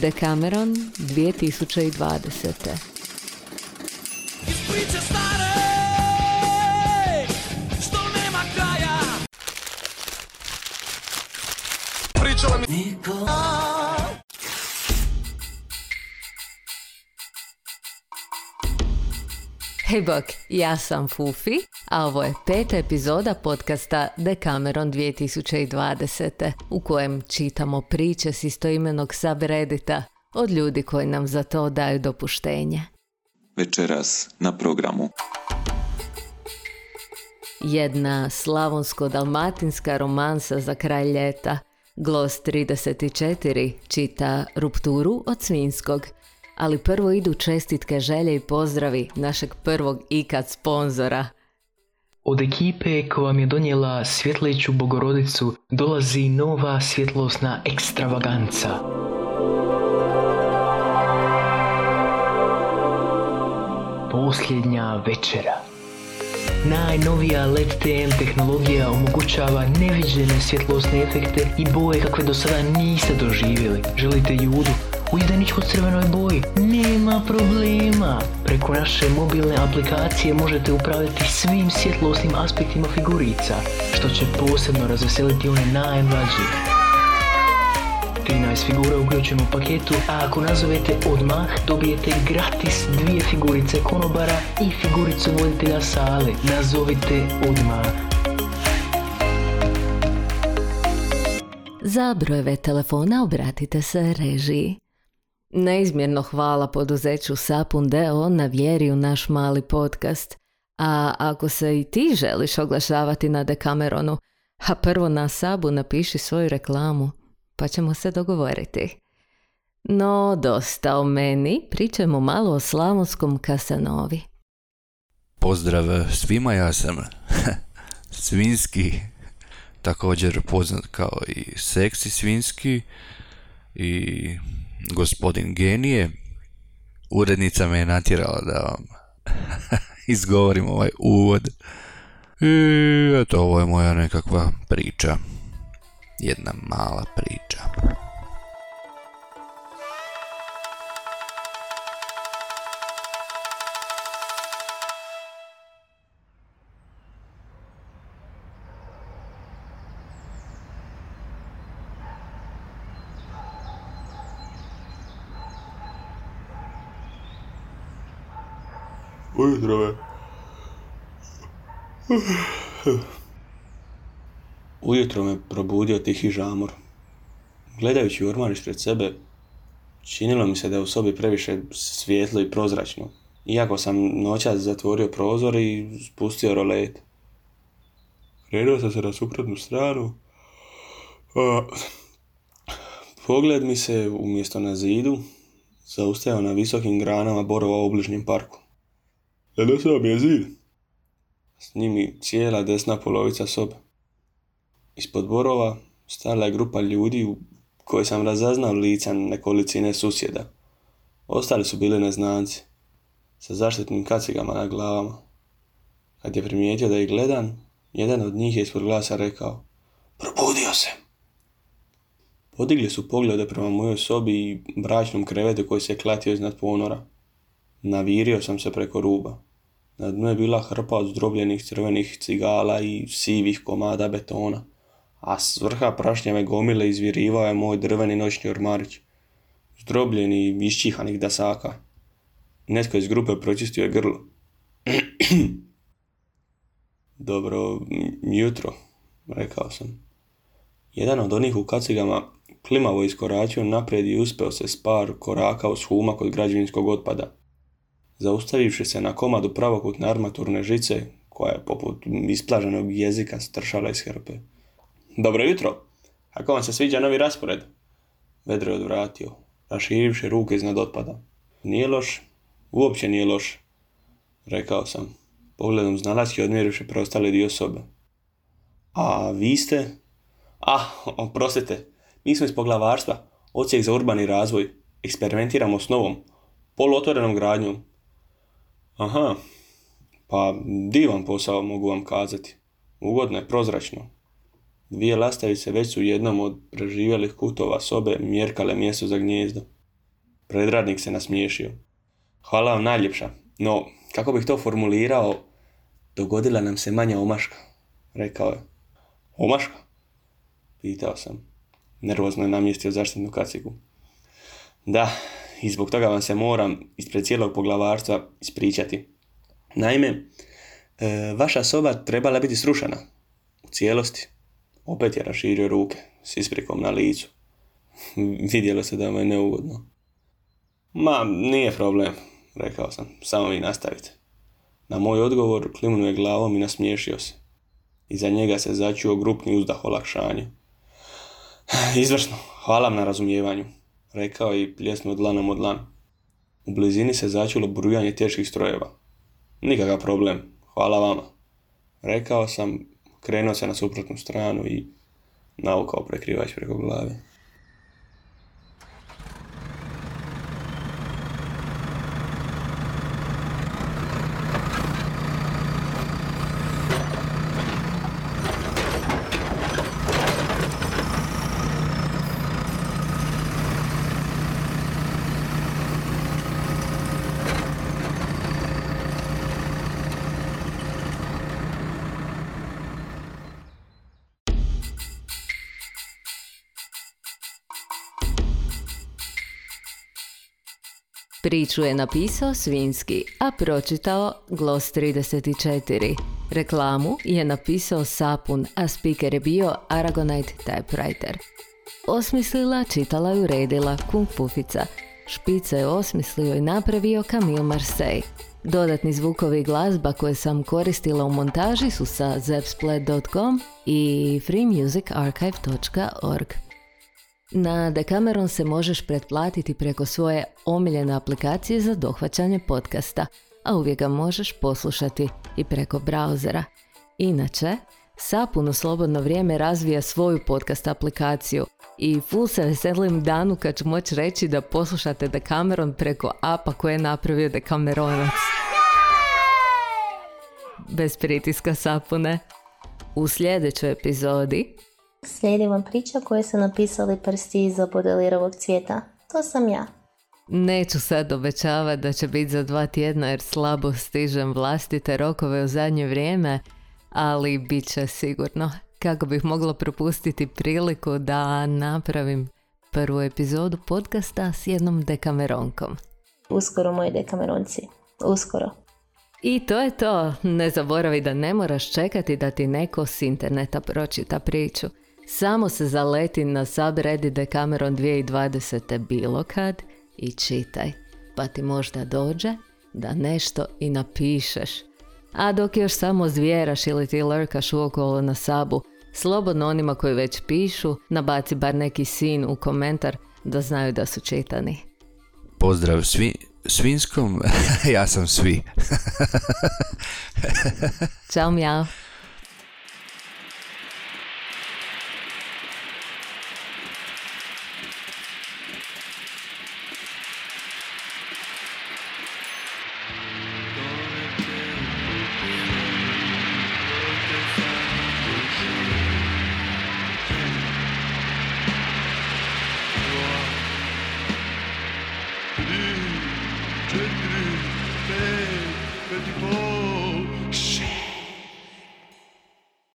Decameron 2020. Priče Hej bok, ja sam Fufi, a ovo je peta epizoda podcasta Decameron 2020. u kojem čitamo priče s istoimenog subreddita od ljudi koji nam za to daju dopuštenje. Večeras na programu Jedna slavonsko-dalmatinska romansa za kraj ljeta. Glos 34 čita Rupturu od Svinskog, ali prvo idu čestitke želje i pozdravi našeg prvog ikad sponzora. Od ekipe koja vam je donijela svjetleću bogorodicu dolazi nova svjetlosna ekstravaganca. Posljednja večera. Najnovija LED TM tehnologija omogućava neviđene svjetlosne efekte i boje kakve do sada niste doživjeli. Želite judu u izdaničko-crvenoj boji? Nema problema! Preko naše mobilne aplikacije možete upravljati svim svjetlosnim aspektima figurica, što će posebno razveseliti one najmlađe. 13 figura uključeno u paketu, a ako nazovete odmah dobijete gratis dvije figurice konobara i figuricu voditelja sale. Nazovite odmah. Za brojeve telefona obratite se režiji. Neizmjerno hvala poduzeću Sapun Deo na vjeri u naš mali podcast. A ako se i ti želiš oglašavati na Dekameronu, a prvo na Sabu napiši svoju reklamu, pa ćemo se dogovoriti. No, dosta o meni, pričamo malo o slavonskom Kasanovi. Pozdrav svima, ja sam Svinski, također poznat kao i Seksi Svinski i gospodin Genije. Urednica me je natjerala da vam izgovorim ovaj uvod. I eto, ovo je moja nekakva priča. Jedna mala priča. Ujutro me. Ujutro me probudio tihi žamor. Gledajući u ormar ispred sebe, činilo mi se da je u sobi previše svijetlo i prozračno. Iako sam noćas zatvorio prozor i spustio rolet. Krenuo sam se na suprotnu stranu. A, pogled mi se umjesto na zidu zaustavio na visokim granama borova u obližnjem parku. Zadesao mi je zid. S njimi cijela desna polovica sobe. Ispod borova stala je grupa ljudi u kojoj sam razaznao lica nekolicine susjeda. Ostali su bili neznanci, sa zaštitnim kacigama na glavama. Kad je primijetio da ih gledam, jedan od njih je ispod glasa rekao Probudio se! Podigli su poglede prema mojoj sobi i bračnom krevetu koji se klatio iznad ponora. Navirio sam se preko ruba. Na dnu je bila hrpa od zdrobljenih crvenih cigala i sivih komada betona, a s vrha prašnjave gomile izvirivao je moj drveni noćni ormarić, zdrobljen i iščihanih dasaka. Netko iz grupe pročistio je grlo. Dobro jutro, rekao sam. Jedan od onih u kacigama klimavo iskoračio naprijed i uspeo se s par koraka uz huma kod građevinskog otpada zaustavivši se na komadu pravokutne armaturne žice, koja je poput isplaženog jezika stršala iz hrpe. Dobro jutro! Kako vam se sviđa novi raspored? Vedro je odvratio, raširivši ruke iznad otpada. Nije loš, uopće nije loš, rekao sam, pogledom znalački odmjerivši preostali dio sobe. A vi ste? Ah, oprostite, mi smo iz poglavarstva, ocijek za urbani razvoj, eksperimentiramo s novom, poluotvorenom gradnjom, Aha, pa divan posao mogu vam kazati. Ugodno je, prozračno. Dvije lastavice već su jednom od preživjelih kutova sobe mjerkale mjesto za gnjezdo. Predradnik se nasmiješio. Hvala vam najljepša, no kako bih to formulirao, dogodila nam se manja omaška, rekao je. Omaška? Pitao sam. Nervozno je namjestio zaštitnu kacigu. Da, i zbog toga vam se moram ispred cijelog poglavarstva ispričati. Naime, e, vaša soba trebala biti srušena. U cijelosti. Opet je raširio ruke s isprikom na licu. Vidjelo se da mu je neugodno. Ma, nije problem, rekao sam. Samo vi nastavite. Na moj odgovor klimnuo je glavom i nasmiješio se. Iza njega se začuo grupni uzdah olakšanja. Izvršno, hvala vam na razumijevanju, rekao i pljesnuo dlanom od dlan. U blizini se začulo brujanje teških strojeva. Nikakav problem, hvala vama. Rekao sam, krenuo se na suprotnu stranu i naukao prekrivač preko glave. Priču je napisao Svinski, a pročitao Gloss 34. Reklamu je napisao Sapun, a speaker je bio Aragonite typewriter. Osmislila, čitala i uredila Kung Pufica. Špica je osmislio i napravio Camille Marseille. Dodatni zvukovi glazba koje sam koristila u montaži su sa zepsplat.com i freemusicarchive.org. Na Decameron se možeš pretplatiti preko svoje omiljene aplikacije za dohvaćanje podcasta, a uvijek ga možeš poslušati i preko brauzera. Inače, Sapun u slobodno vrijeme razvija svoju podcast aplikaciju i full se veselim danu kad ću moći reći da poslušate Decameron preko apa koje je napravio Decameronac. Bez pritiska Sapune. U sljedećoj epizodi Slijedi vam priča koju su napisali prsti iza bodelirovog cvijeta. To sam ja. Neću sad obećavati da će biti za dva tjedna jer slabo stižem vlastite rokove u zadnje vrijeme, ali bit će sigurno. Kako bih mogla propustiti priliku da napravim prvu epizodu podcasta s jednom dekameronkom. Uskoro moji dekameronci. Uskoro. I to je to. Ne zaboravi da ne moraš čekati da ti neko s interneta pročita priču. Samo se zaleti na subreddit Decameron 2020. bilo kad i čitaj, pa ti možda dođe da nešto i napišeš. A dok još samo zvjeraš ili ti lurkaš uokolo na sabu, slobodno onima koji već pišu, nabaci bar neki sin u komentar da znaju da su čitani. Pozdrav svi, svinskom, ja sam svi. Ćao mjau.